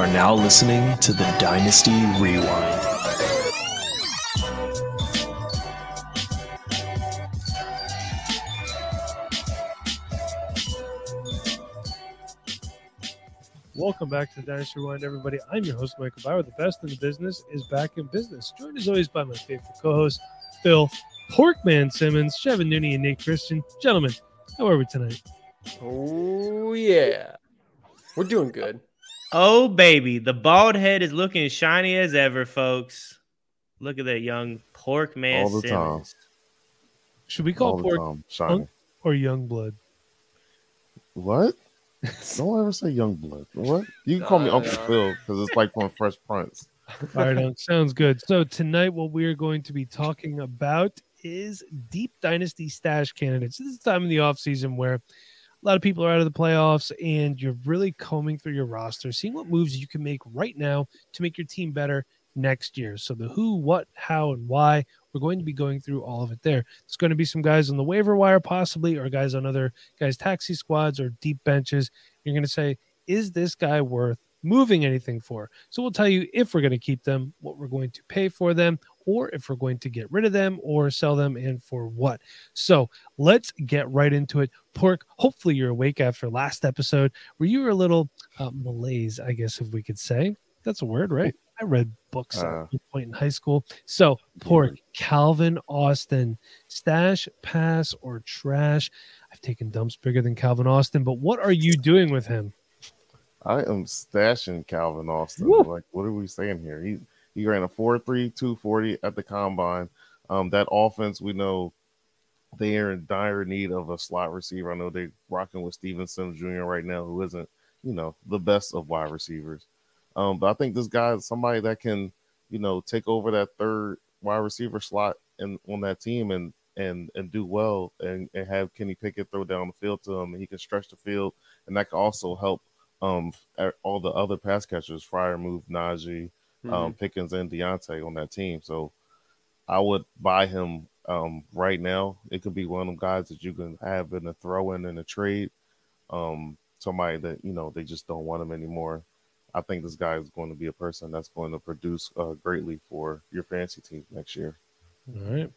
are now listening to the Dynasty Rewind. Welcome back to the Dynasty Rewind, everybody. I'm your host, Michael Bauer. The best in the business is back in business. Joined as always by my favorite co-host, Phil Porkman Simmons, Chevin Nooney, and Nate Christian. Gentlemen, how are we tonight? Oh yeah, we're doing good. Oh baby, the bald head is looking shiny as ever, folks. Look at that young pork man All the time. Simmons. Should we call the Pork time. Shiny. Or Young Blood? What? Don't ever say young blood. What? You can call me Uncle. Phil because it's like from Fresh Prince. All right, Unc, sounds good. So tonight, what we are going to be talking about is deep dynasty stash candidates. This is the time in the offseason where a lot of people are out of the playoffs and you're really combing through your roster, seeing what moves you can make right now to make your team better next year. So the who, what, how, and why, we're going to be going through all of it there. There's going to be some guys on the waiver wire, possibly, or guys on other guys' taxi squads or deep benches. You're going to say, is this guy worth moving anything for? So we'll tell you if we're going to keep them, what we're going to pay for them, or if we're going to get rid of them or sell them and for what. So let's get right into it. Pork, hopefully you're awake after last episode where you were a little uh, malaise, I guess, if we could say. That's a word, right? I read books at Uh. one point in high school. So, Pork, Calvin Austin, stash, pass, or trash. I've taken dumps bigger than Calvin Austin, but what are you doing with him? I am stashing Calvin Austin. Woo. Like, what are we saying here? He he ran a 4.3, 240 at the combine. Um, that offense, we know they are in dire need of a slot receiver. I know they're rocking with Steven Sims Jr. right now, who isn't, you know, the best of wide receivers. Um, but I think this guy is somebody that can, you know, take over that third wide receiver slot and on that team and and and do well and, and have Kenny Pickett throw down the field to him and he can stretch the field and that can also help um all the other pass catchers, Freiermuth Najee, um, Pickens and Diontae on that team. So I would buy him um, right now. It could be one of them guys that you can have in a throw in in a trade. Um, somebody that you know they just don't want him anymore. I think this guy is going to be a person that's going to produce uh, greatly for your fantasy team next year. All right.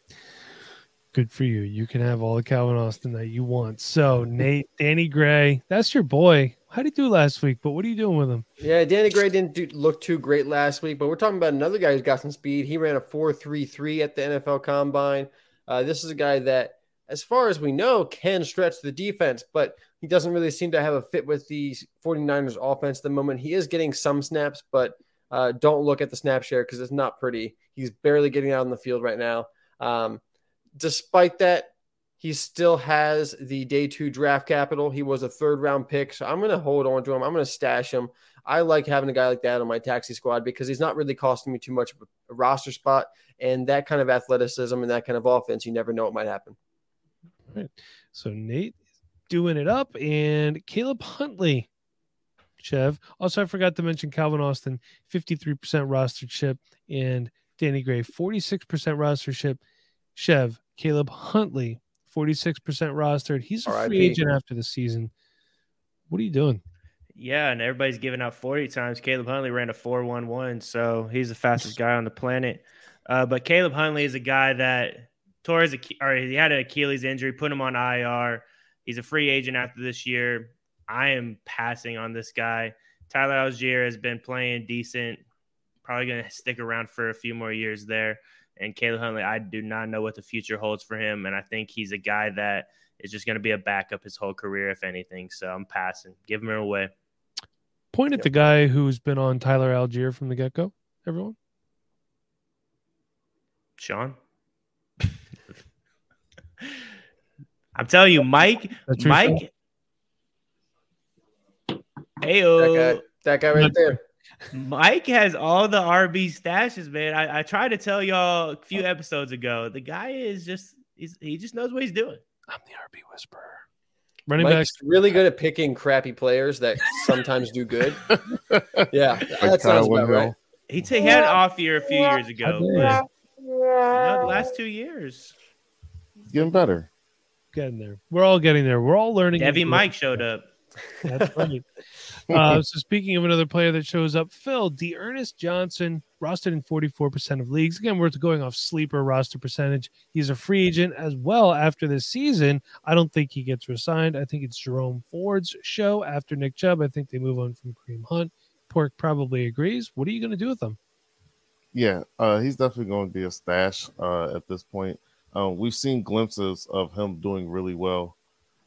Good for you. You can have all the Calvin Austin that you want. So, Nate, Danny Gray, that's your boy. How did he do last week? But what are you doing with him? Yeah, Danny Gray didn't do, look too great last week, but we're talking about another guy who's got some speed. He ran a 4.33 at the NFL Combine. Uh, this is a guy that, as far as we know, can stretch the defense, but he doesn't really seem to have a fit with the 49ers offense at the moment. He is getting some snaps, but uh, don't look at the snap share because it's not pretty. He's barely getting out on the field right now. Um, despite that, he still has the day two draft capital. He was a third round pick. So I'm going to hold on to him. I'm going to stash him. I like having a guy like that on my taxi squad because he's not really costing me too much of a roster spot. And that kind of athleticism and that kind of offense, you never know what might happen. All right. So, Nate doing it up, and Caleb Huntley, Chev. Also, I forgot to mention Calvin Austin, 53% roster chip, and Danny Gray, 46% roster chip. Chev, Caleb Huntley, 46% rostered. He's a free RIP. agent after the season. What are you doing? Yeah, and everybody's giving out 40 times. Caleb Huntley ran a 411, so he's the fastest guy on the planet. Uh, but Caleb Huntley is a guy that tore his or he had an Achilles injury, put him on IR. He's a free agent after this year. I am passing on this guy. Tyler Allgeier has been playing decent, probably going to stick around for a few more years there. And Caleb Huntley, I do not know what the future holds for him. And I think he's a guy that is just going to be a backup his whole career, if anything. So I'm passing. Give him away. Point at the guy who's been on Tyler Allgeier from the get go, everyone. Sean. I'm telling you, Mike. That's true, Mike. That Heyo. guy, that guy right there. Mike has all the RB stashes, man. I, I tried to tell y'all a few episodes ago. The guy is just he's, he just knows what he's doing. I'm the RB whisperer. Running back. Mike's really good at picking crappy players that sometimes do good. Yeah, that Like sounds Tyler about right. He, t- he had an off year a few years ago. I did. but, you know, the last two years, He's getting better. Getting there. We're all getting there. We're all learning. Debbie Mike showed up. That's right. uh, so speaking of another player that shows up, Phil D'Ernest Johnson, rostered in 44% of leagues. Again, we're going off sleeper roster percentage. He's a free agent as well after this season. I don't think he gets resigned. I think it's Jerome Ford's show after Nick Chubb. I think they move on from Kareem Hunt. Pork probably agrees. What are you going to do with him? Yeah, uh, he's definitely going to be a stash uh, at this point. Uh, we've seen glimpses of him doing really well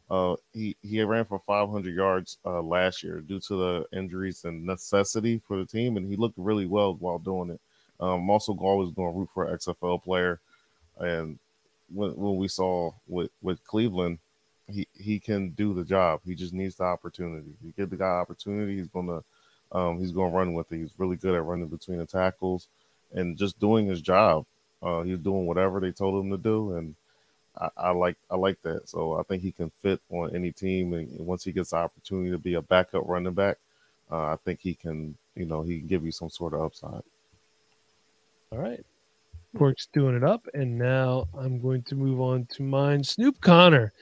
uh, he he ran for 500 yards uh, last year due to the injuries and necessity for the team, and he looked really well while doing it. Um, I'm also always going to root for an XFL player, and when, when we saw with with Cleveland, he he can do the job. He just needs the opportunity. You give the guy opportunity, he's gonna um, he's gonna run with it. He's really good at running between the tackles and just doing his job. Uh, he's doing whatever they told him to do, and I, I, like I like that. So I think he can fit on any team, and once he gets the opportunity to be a backup running back, uh, I think he can. You know, he can give you some sort of upside. All right. Pork's doing it up, and now I'm going to move on to mine. Snoop Conner.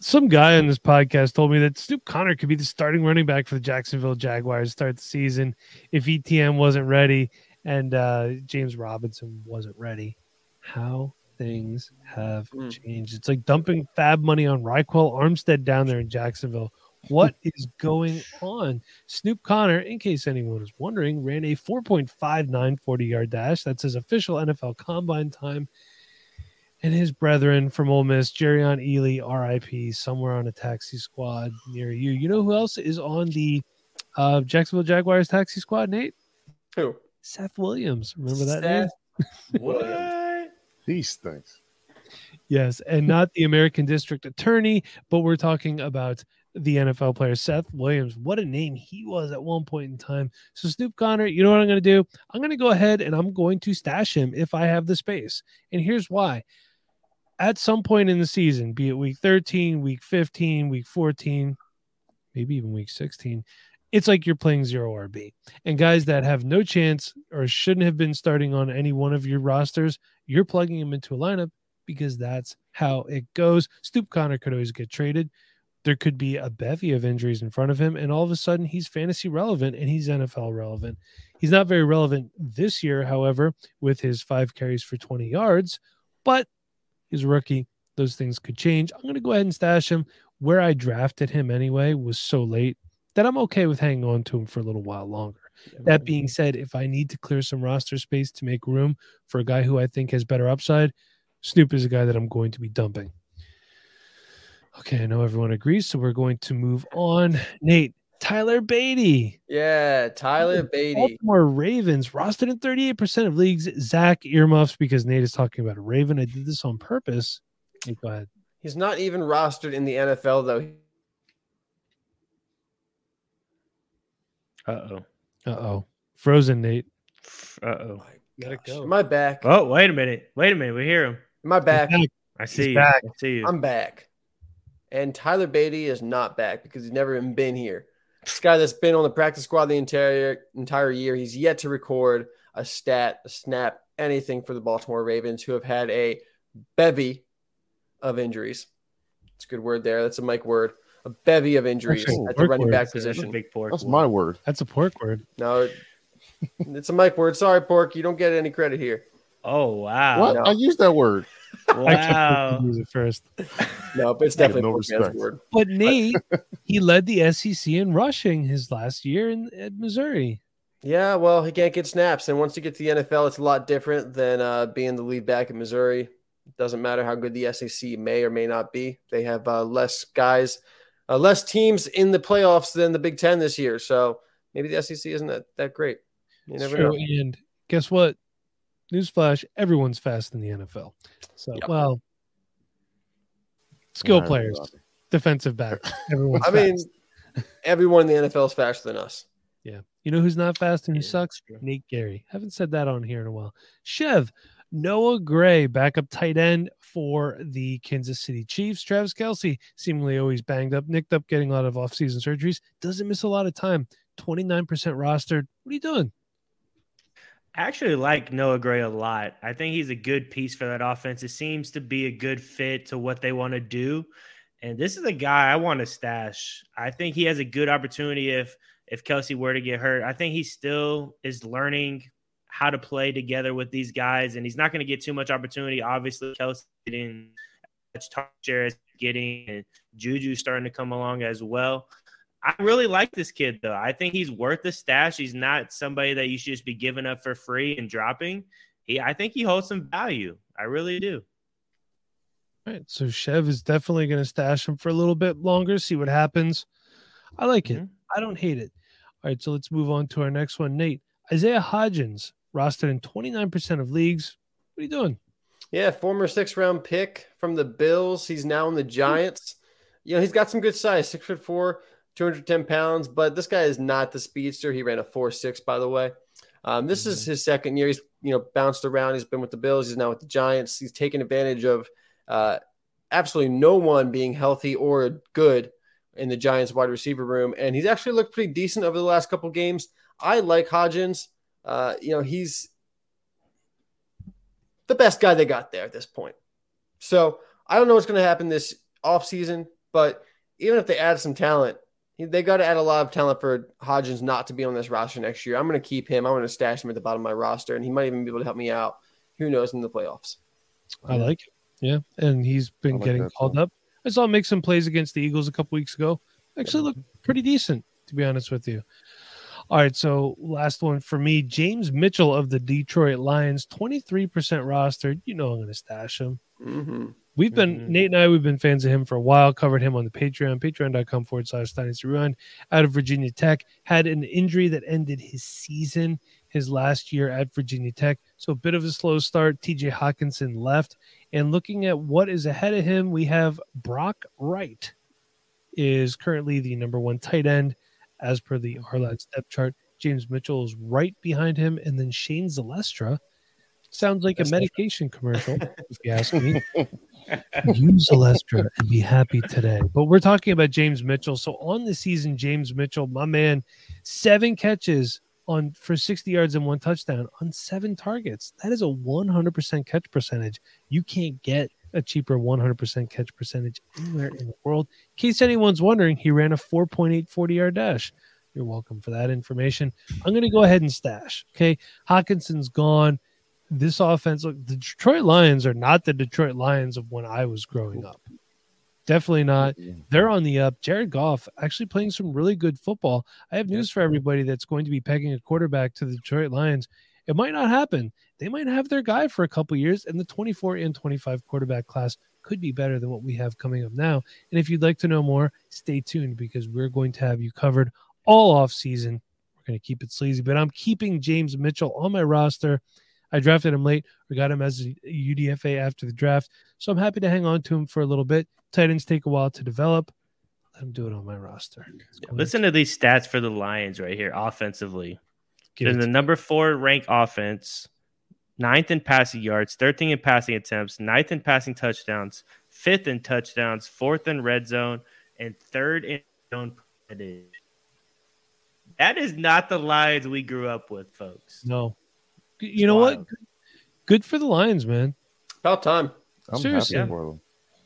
Some guy on this podcast told me that Snoop Conner could be the starting running back for the Jacksonville Jaguars start the season if ETN wasn't ready and uh, James Robinson wasn't ready. How things have mm. changed. It's like dumping fab money on Ryquell Armstead down there in Jacksonville. What is going on? Snoop Conner, in case anyone is wondering, ran a 4.59 40 yard dash. That's his official NFL combine time. And his brethren from Ole Miss, Jerrion Ealy, RIP, somewhere on a taxi squad near you. You know who else is on the uh, Jacksonville Jaguars taxi squad, Nate? Who? Seth Williams. Remember that Seth name? Williams. These things. Yes, and not the American District Attorney, but we're talking about the NFL player Seth Williams. What a name he was at one point in time. So Snoop Conner, you know what I'm going to do? I'm going to go ahead and I'm going to stash him if I have the space. And here's why. At some point in the season, be it week 13, week 15, week 14, maybe even week 16, it's like you're playing zero RB. And guys that have no chance or shouldn't have been starting on any one of your rosters, you're plugging them into a lineup because that's how it goes. Snoop Conner could always get traded. There could be a bevy of injuries in front of him, and all of a sudden he's fantasy relevant and he's NFL relevant. He's not very relevant this year, however, with his five carries for 20 yards, but he's a rookie. Those things could change. I'm going to go ahead and stash him. Where I drafted him anyway was so late that I'm okay with hanging on to him for a little while longer. That being said, if I need to clear some roster space to make room for a guy who I think has better upside, Snoop is a guy that I'm going to be dumping. Okay, I know everyone agrees, so we're going to move on. Nate, Tyler Badie. Yeah, Tyler Badie. Baltimore Ravens rostered in 38% of leagues. Zach earmuffs because Nate is talking about a Raven. I did this on purpose. Go ahead. He's not even rostered in the NFL, though. Uh oh. Uh oh. Frozen, Nate. Uh oh. Let it go. Am I back? Oh, wait a minute. Wait a minute. We hear him. Am I back? I see He's you. back. I see you. I'm back. And Tyler Badie is not back because he's never even been here. This guy that's been on the practice squad the entire entire year, he's yet to record a stat, a snap, anything for the Baltimore Ravens, who have had a bevy of injuries. It's a good word there. That's a Mike word. A bevy of injuries at the running word. back That's position. big pork. That's my word. That's a pork word. No, it's a Mike word. Sorry, Pork. You don't get any credit here. Oh wow! What? no. I used that word. Actually, I Wow! use it first. No, but it's definitely no Pork respect. word. But Nate, he led the SEC in rushing his last year in at Missouri. Yeah, well, he can't get snaps, and once you get to the NFL, it's a lot different than uh, being the lead back in Missouri. It doesn't matter how good the SEC may or may not be; they have uh, less guys, uh, less teams in the playoffs than the Big Ten this year. So maybe the SEC isn't that, that great. You never true. know. And guess what? Newsflash: everyone's fast in the NFL. So, Yep. well, skill Not players, defensive back. Everyone's I mean, fast. everyone in the NFL is faster than us. yeah. You know who's not fast and who Yeah, sucks? that's. Nate Gary. Haven't said that on here in a while. Chev, Noah Gray, backup tight end for the Kansas City Chiefs. Travis Kelce, seemingly always banged up, nicked up, getting a lot of offseason surgeries. Doesn't miss a lot of time. 29% rostered. What are you doing? I actually like Noah Gray a lot. I think he's a good piece for that offense. It seems to be a good fit to what they want to do. And this is a guy I want to stash. I think he has a good opportunity if if Kelce were to get hurt. I think he still is learning how to play together with these guys, and he's not going to get too much opportunity. Obviously, Kelce getting much share is getting, and Juju starting to come along as well. I really like this kid though. I think he's worth the stash. He's not somebody that you should just be giving up for free and dropping. He, I think he holds some value. I really do. All right. So Chev is definitely going to stash him for a little bit longer, see what happens. I like it. Mm-hmm. I don't hate it. All right. So let's move on to our next one. Nate, Isaiah Hodgins, rostered in 29% of leagues. What are you doing? Yeah, former six round pick from the Bills. He's now in the Giants. You know, he's got some good size, six foot four, 210 pounds, but this guy is not the speedster. He ran a 4 6, by the way. Um, this is his second year. He's you know bounced around. He's been with the Bills. He's now with the Giants. He's taken advantage of uh, absolutely no one being healthy or good in the Giants wide receiver room, and he's actually looked pretty decent over the last couple games. I like Hodgins. Uh, you know he's the best guy they got there at this point. So I don't know what's going to happen this offseason, but even if they add some talent, they got to add a lot of talent for Hodgins not to be on this roster next year. I'm going to keep him. I'm going to stash him at the bottom of my roster, and he might even be able to help me out. Who knows in the playoffs? I like it. Yeah, and he's been like getting called too. up. I saw him make some plays against the Eagles a couple weeks ago. Actually, looked pretty decent, to be honest with you. All right, so last one for me, James Mitchell of the Detroit Lions, 23% rostered. You know I'm going to stash him. Mm-hmm. We've been Mhm. Nate and I. We've been fans of him for a while. Covered him on the Patreon, patreon.com forward slash Dynasty Rewind. Out of Virginia Tech, had an injury that ended his season, his last year at Virginia Tech. So a bit of a slow start. T.J. Hockenson left, and looking at what is ahead of him, we have Brock Wright is currently the number one tight end as per the mm-hmm. Arlad depth chart. James Mitchell is right behind him, and then Shane Zylstra. Sounds like a medication commercial, if you ask me use Alestra and be happy today. But we're talking about James Mitchell. So on the season, James Mitchell, my man, seven catches on for 60 yards and one touchdown on seven targets. That is a 100% catch percentage. You can't get a cheaper 100% catch percentage anywhere in the world. In case anyone's wondering, he ran a 4.840 yard dash. You're welcome for that information. I'm going to go ahead and stash. Okay. Hockenson's gone this offense look the Detroit Lions are not the Detroit Lions of when I was growing up. Definitely not. They're on the up. Jared Goff actually playing some really good football. I have news for everybody that's going to be pegging a quarterback to the Detroit Lions. It might not happen. They might have their guy for a couple years, and the 24 and 25 quarterback class could be better than what we have coming up now. And if you'd like to know more, stay tuned because we're going to have you covered all off season. We're going to keep it sleazy, but I'm keeping James Mitchell on my roster. I drafted him late. We got him as a UDFA after the draft. So I'm happy to hang on to him for a little bit. Tight ends take a while to develop. Let him do it on my roster. Listen to these stats for the Lions right here offensively. Give They're the number four ranked offense, ninth in passing yards, 13th in passing attempts, ninth in passing touchdowns, fifth in touchdowns, fourth in red zone, and third in zone percentage. That is not the Lions we grew up with, folks. no. You know what? Good for the Lions, man. About time. I'm Seriously. happy for them.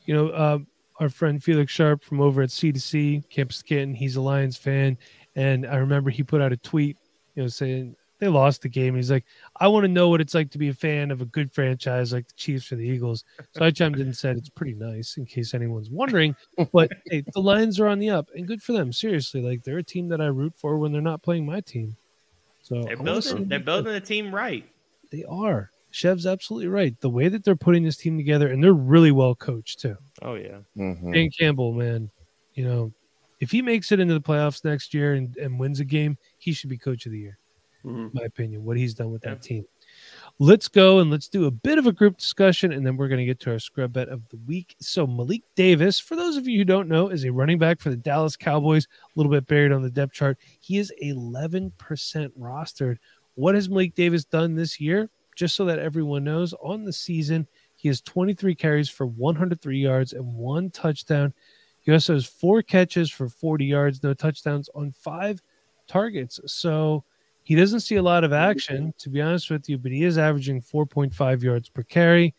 you know, uh, our friend Felix Sharp from over at C2C Campus Kitten, he's a Lions fan. And I remember he put out a tweet, you know, saying they lost the game. He's like, I want to know what it's like to be a fan of a good franchise like the Chiefs or the Eagles. So I chimed in and said, it's pretty nice in case anyone's wondering. But hey, the Lions are on the up and good for them. Seriously. Like they're a team that I root for when they're not playing my team. So They're I wanna see building, them they're building the team right. They are. Chev's absolutely right. The way that they're putting this team together, and they're really well coached too. Oh yeah. Mhm. Dan Campbell, man, you know, if he makes it into the playoffs next year and, and wins a game, he should be coach of the year, Mhm. my opinion, what he's done with Yeah. that team. Let's go and let's do a bit of a group discussion, and then we're going to get to our scrub bet of the week. So, Malik Davis, for those of you who don't know, is a running back for the Dallas Cowboys, a little bit buried on the depth chart. He is 11% rostered. What has Malik Davis done this year? Just so that everyone knows, on the season, he has 23 carries for 103 yards and one touchdown. He also has four catches for 40 yards, no touchdowns on five targets. So he doesn't see a lot of action, to be honest with you, but he is averaging 4.5 yards per carry.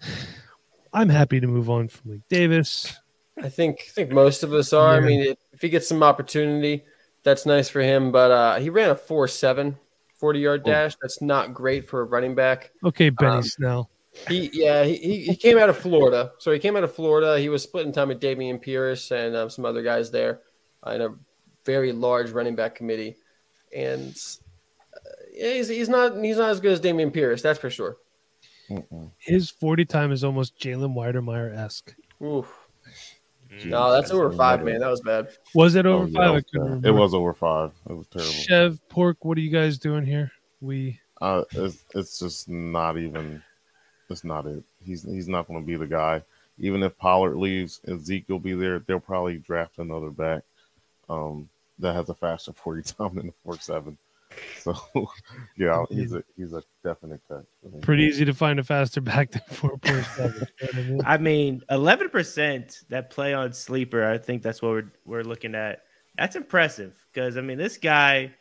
I'm happy to move on from Malik Davis. I think I think most of us are. I Yeah. mean, if he gets some opportunity, that's nice for him. But uh, he ran a 4-7 40 yard Oh. dash. That's not great for a running back. Okay, Benny Um, Snell. He yeah he, he, he came out of Florida. So he came out of Florida. He was splitting time with Dameon Pierce and um, some other guys there uh, in a very large running back committee. And uh, yeah, he's, he's not he's not as good as Dameon Pierce. That's for sure. Mm-mm. His 40 time is almost Jalen Wydermyer esque. Oof. Mm. No, that's over five, man. That was bad. Was it Oh, over yeah, five? It was couldn't bad. remember. It was over five. It was terrible. Chev, Pork, what are you guys doing here? We Uh, it's, it's just not even. It's not it. He's he's not going to be the guy. Even if Pollard leaves and Zeke will be there, they'll probably draft another back um, that has a faster forty time than the four seven. So yeah, he's a he's a definite cut. pretty easy to find a faster back than 4.7. You I mean? I mean, eleven percent that play on sleeper. I think that's what we're we're looking at. That's impressive because I mean, this guy.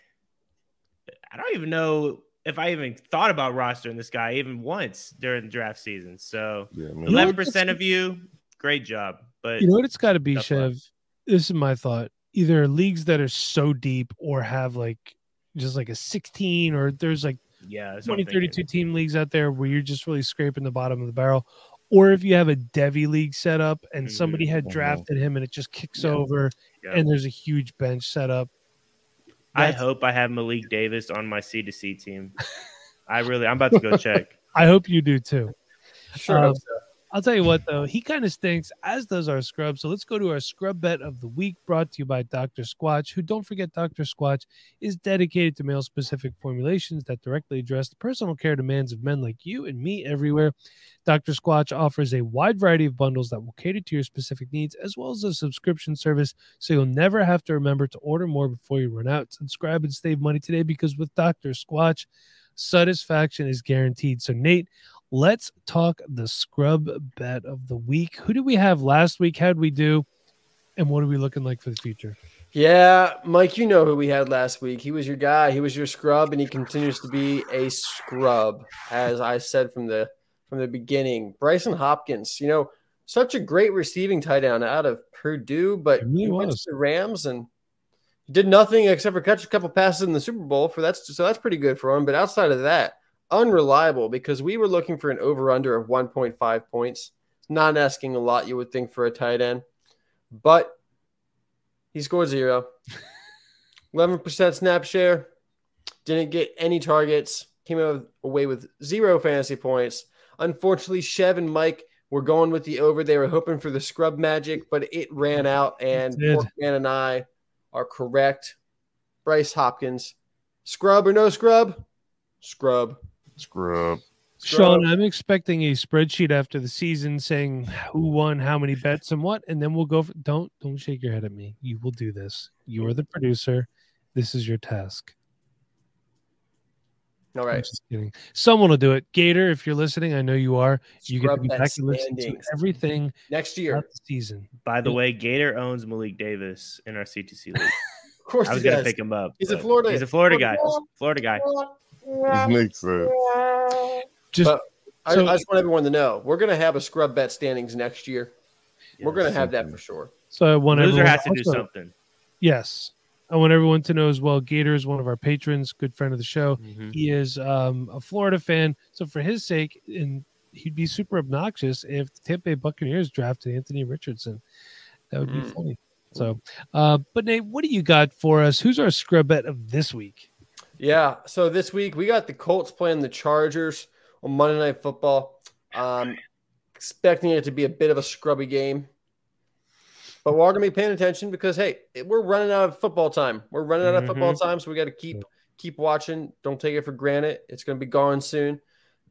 I don't even know if I even thought about rostering this guy even once during the draft season. So Yeah, I mean, know eleven what percent of you, great job. But You know what it's got to be, Tough luck. Chev? This is my thought. Either leagues that are so deep or have like just like a 16 or there's like yeah, that's what 20, 32 thinking. team leagues out there where you're just really scraping the bottom of the barrel. Or if you have a Devy league set up and somebody had Mhm. drafted him and it just kicks Yeah. over Yeah. and there's a huge bench set up. I hope I have Malik Davis on my C to C team. I really, I'm about to go check. I hope you do too. Sure. Um, hope so. I'll tell you what, though, he kind of stinks, as does our scrub. So let's go to our scrub bet of the week, brought to you by Dr. Squatch, who, don't forget, Dr. Squatch is dedicated to male specific formulations that directly address the personal care demands of men like you and me everywhere. Dr. Squatch offers a wide variety of bundles that will cater to your specific needs, as well as a subscription service, so you'll never have to remember to order more before you run out. Subscribe and save money today because with Dr. Squatch, satisfaction is guaranteed. So, Nate, let's talk the scrub bet of the week. Who did we have last week? How'd we do? And what are we looking like for the future? Yeah, Mike, you know who we had last week. He was your guy. He was your scrub, and he continues to be a scrub, as I said from the from the beginning. Brycen Hopkins, you know, such a great receiving tie down out of Purdue, but really he went to the Rams and did nothing except for catch a couple passes in the Super Bowl. For that's so that's pretty good for him. But outside of that, unreliable because we were looking for an over under of 1.5 points. Not asking a lot, you would think, for a tight end, but he scored zero. 11% snap share. Didn't get any targets. Came out away with zero fantasy points. Unfortunately, Chev and Mike were going with the over. They were hoping for the scrub magic, but it ran out. And did. And I are correct. Bryce Hopkins. Scrub or no scrub? Scrub. Scrub. Sean, I'm expecting a spreadsheet after the season saying who won, how many bets, and what, and then we'll go. For, don't don't shake your head at me. You will do this. You are the producer. This is your task. All I'm just kidding. Someone will do it. Gator, if you're listening, I know you are. You get to be bet back and listen to everything Next year. season. By the Yeah. way, Gator owns Malik Davis in our C2C league. Of course, I was gonna pick him up. He's a Florida- He's a Florida guy. Florida- Florida guy. Makes sense. Just But I, So- I just want everyone to know we're going to have a scrub bet standings next year. We're going to have that for sure. so I want Loser everyone has to do something. Yes. I want everyone to know as well. Gator is one of our patrons, good friend of the show. Mhm. He is um, a Florida fan. So for his sake, and he'd be super obnoxious if the Tampa Bay Buccaneers drafted Anthony Richardson. That would be Mm. funny. So, uh, but Nate, what do you got for us? Who's our scrub bet of this week? Yeah. So this week we got the Colts playing the Chargers on Monday Night Football. Um, expecting it to be a bit of a scrubby game, but we're all gonna be paying attention because hey, we're running out of football time. We're running out of football time, so we got to keep keep watching. Don't take it for granted. It's gonna be gone soon.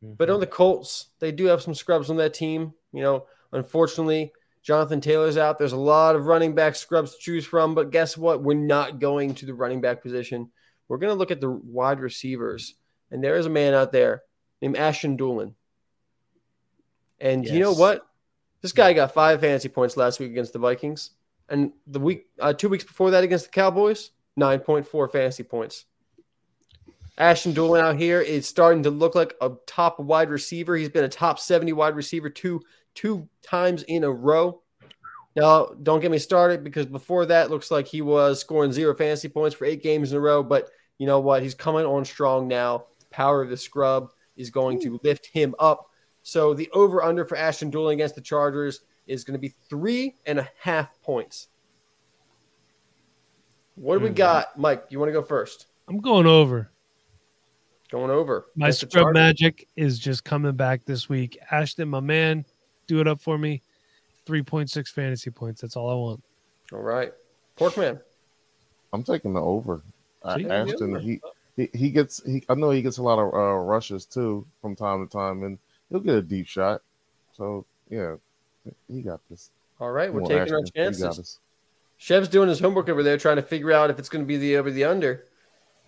But on the Colts, they do have some scrubs on that team. You know, unfortunately, Jonathan Taylor's out. There's a lot of running back scrubs to choose from. But guess what? We're not going to the running back position. We're going to look at the wide receivers. And there is a man out there named Ashton Dulin. And you know what? This guy got five fantasy points last week against the Vikings. And the week, uh, two weeks before that against the Cowboys, 9.4 fantasy points. Ashton Dulin out here is starting to look like a top wide receiver. He's been a top 70 wide receiver two two times in a row. Now, don't get me started because before that, looks like he was scoring zero fantasy points for eight games in a row. But you know what? He's coming on strong now. Power of the scrub is going to lift him up. So the over under for Ashton Dulin against the Chargers is going to be three and a half points. What do we Mhm. got, Mike? You want to go first? I'm going over. Going over. My scrub magic is just coming back this week. Ashton, my man, do it up for me. 3.6 fantasy points. That's all I want. All right, Porkman. I'm taking the over. Uh, See? Ashton, he, he he gets he. I know he gets a lot of uh, rushes too from time to time, and he'll get a deep shot. So yeah, he got this. All right, we're taking our Ashton, you got chances. Chev's doing his homework over there, trying to figure out if it's going to be the over the under.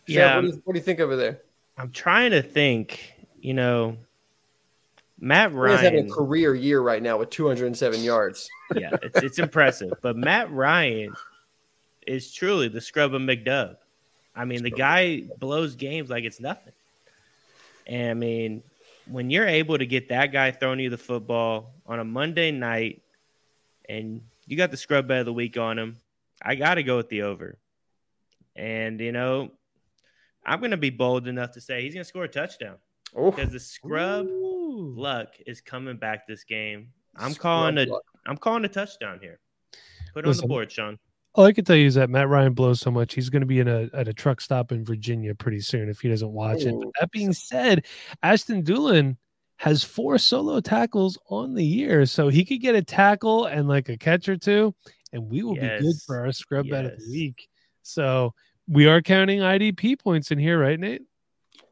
Chev, Yeah. what do, you, what do you think over there? I'm trying to think. You know, Matt Ryan. is having a career year right now with 207 yards. yeah, it's, it's impressive. But Matt Ryan is truly the scrub of McDub. I mean, the guy blows games like it's nothing. And I mean, when you're able to get that guy throwing you the football on a Monday night and you got the scrub bet of the week on him, I got to go with the over. And, you know, I'm going to be bold enough to say he's going to score a touchdown Oh, because the scrub Ooh. luck is coming back this game. I'm scrub calling a luck. I'm calling a touchdown here. Put it on the board, Sean. All I can tell you is that Matt Ryan blows so much he's going to be in a at a truck stop in Virginia pretty soon if he doesn't watch it. But that being said, Ashton Dulin has four solo tackles on the year, so he could get a tackle and like a catch or two, and we will be good for our scrub bet of the week. So we are counting IDP points in here, right, Nate?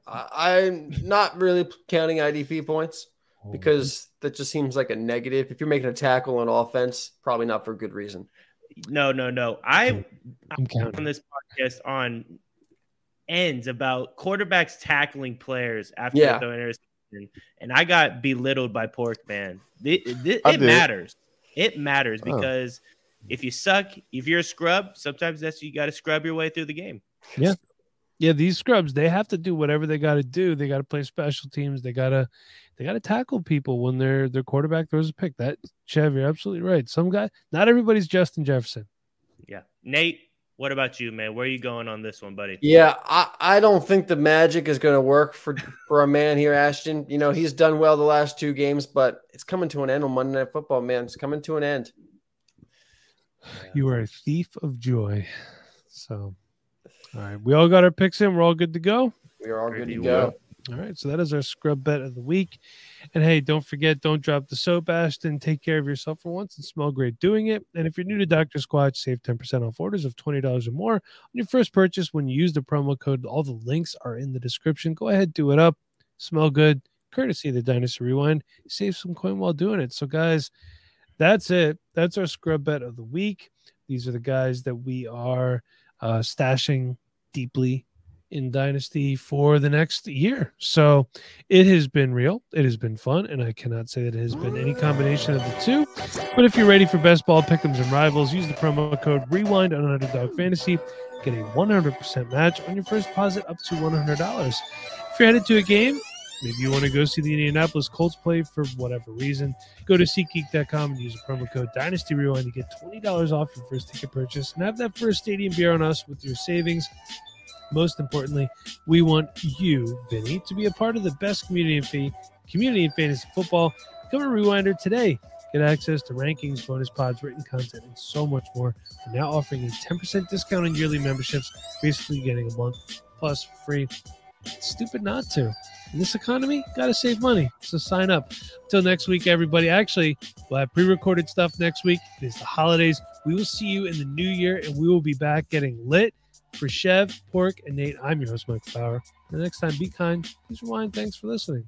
I'm not really counting IDP points oh, because that just seems like a negative. If you're making a tackle on offense, probably not for a good reason. No, no, no. I I'm counting. on this podcast on ends about quarterbacks tackling players after Yeah. the interception, and I got belittled by Pork Man. It, it, it matters. It matters Oh. because if you suck, if you're a scrub, sometimes that's you got to scrub your way through the game. Yeah, these scrubs, they have to do whatever they got to do. They got to play special teams. They gotta, they gotta tackle people when their their quarterback throws a pick. That Chev, you're absolutely right. Some guy, not everybody's Justin Jefferson. Yeah, Nate. What about you, man? Where are you going on this one, buddy? Yeah, I, I don't think the magic is going to work for for our man here, Ashton. You know, he's done well the last two games, but it's coming to an end on Monday Night Football, man. It's coming to an end. You are a thief of joy. So, all right, we all got our picks in. We're all good to go. We are all good Pretty to well. go. All right, so that is our scrub bet of the week. And hey, don't forget, don't drop the soap, Ashton. Take care of yourself for once and smell great doing it. And if you're new to Dr. Squatch, save 10% off orders of $20 or more on your first purchase when you use the promo code. All the links are in the description. Go ahead, do it up. Smell good. Courtesy of the Dynasty Rewind. Save some coin while doing it. So, guys, that's it. That's our scrub bet of the week. These are the guys that we are uh, stashing deeply in Dynasty for the next year. So it has been real. It has been fun. And I cannot say that it has been any combination of the two. But if you're ready for best ball pick'ems and rivals, use the promo code rewind on Underdog Fantasy. Get a 100% match on your first deposit up to $100. If you're headed to a game, maybe you want to go see the Indianapolis Colts play for whatever reason, go to SeatGeek.com and use the promo code Dynasty Rewind to get $20 off your first ticket purchase and have that first stadium beer on us with your savings. Most importantly, we want you, Vinny, to be a part of the best community in, fa- community in fantasy football. Become a rewinder today. Get access to rankings, bonus pods, written content, and so much more. We're now offering a 10% discount on yearly memberships, basically getting a month plus free. It's stupid not to. In this economy, gotta save money. So sign up. Until next week, everybody. Actually, we'll have pre-recorded stuff next week. It is the holidays. We will see you in the new year, and we will be back getting lit. For Chev, Pork, and Nate, I'm your host, Mike Bauer. The next time, be kind, please rewind. Thanks for listening.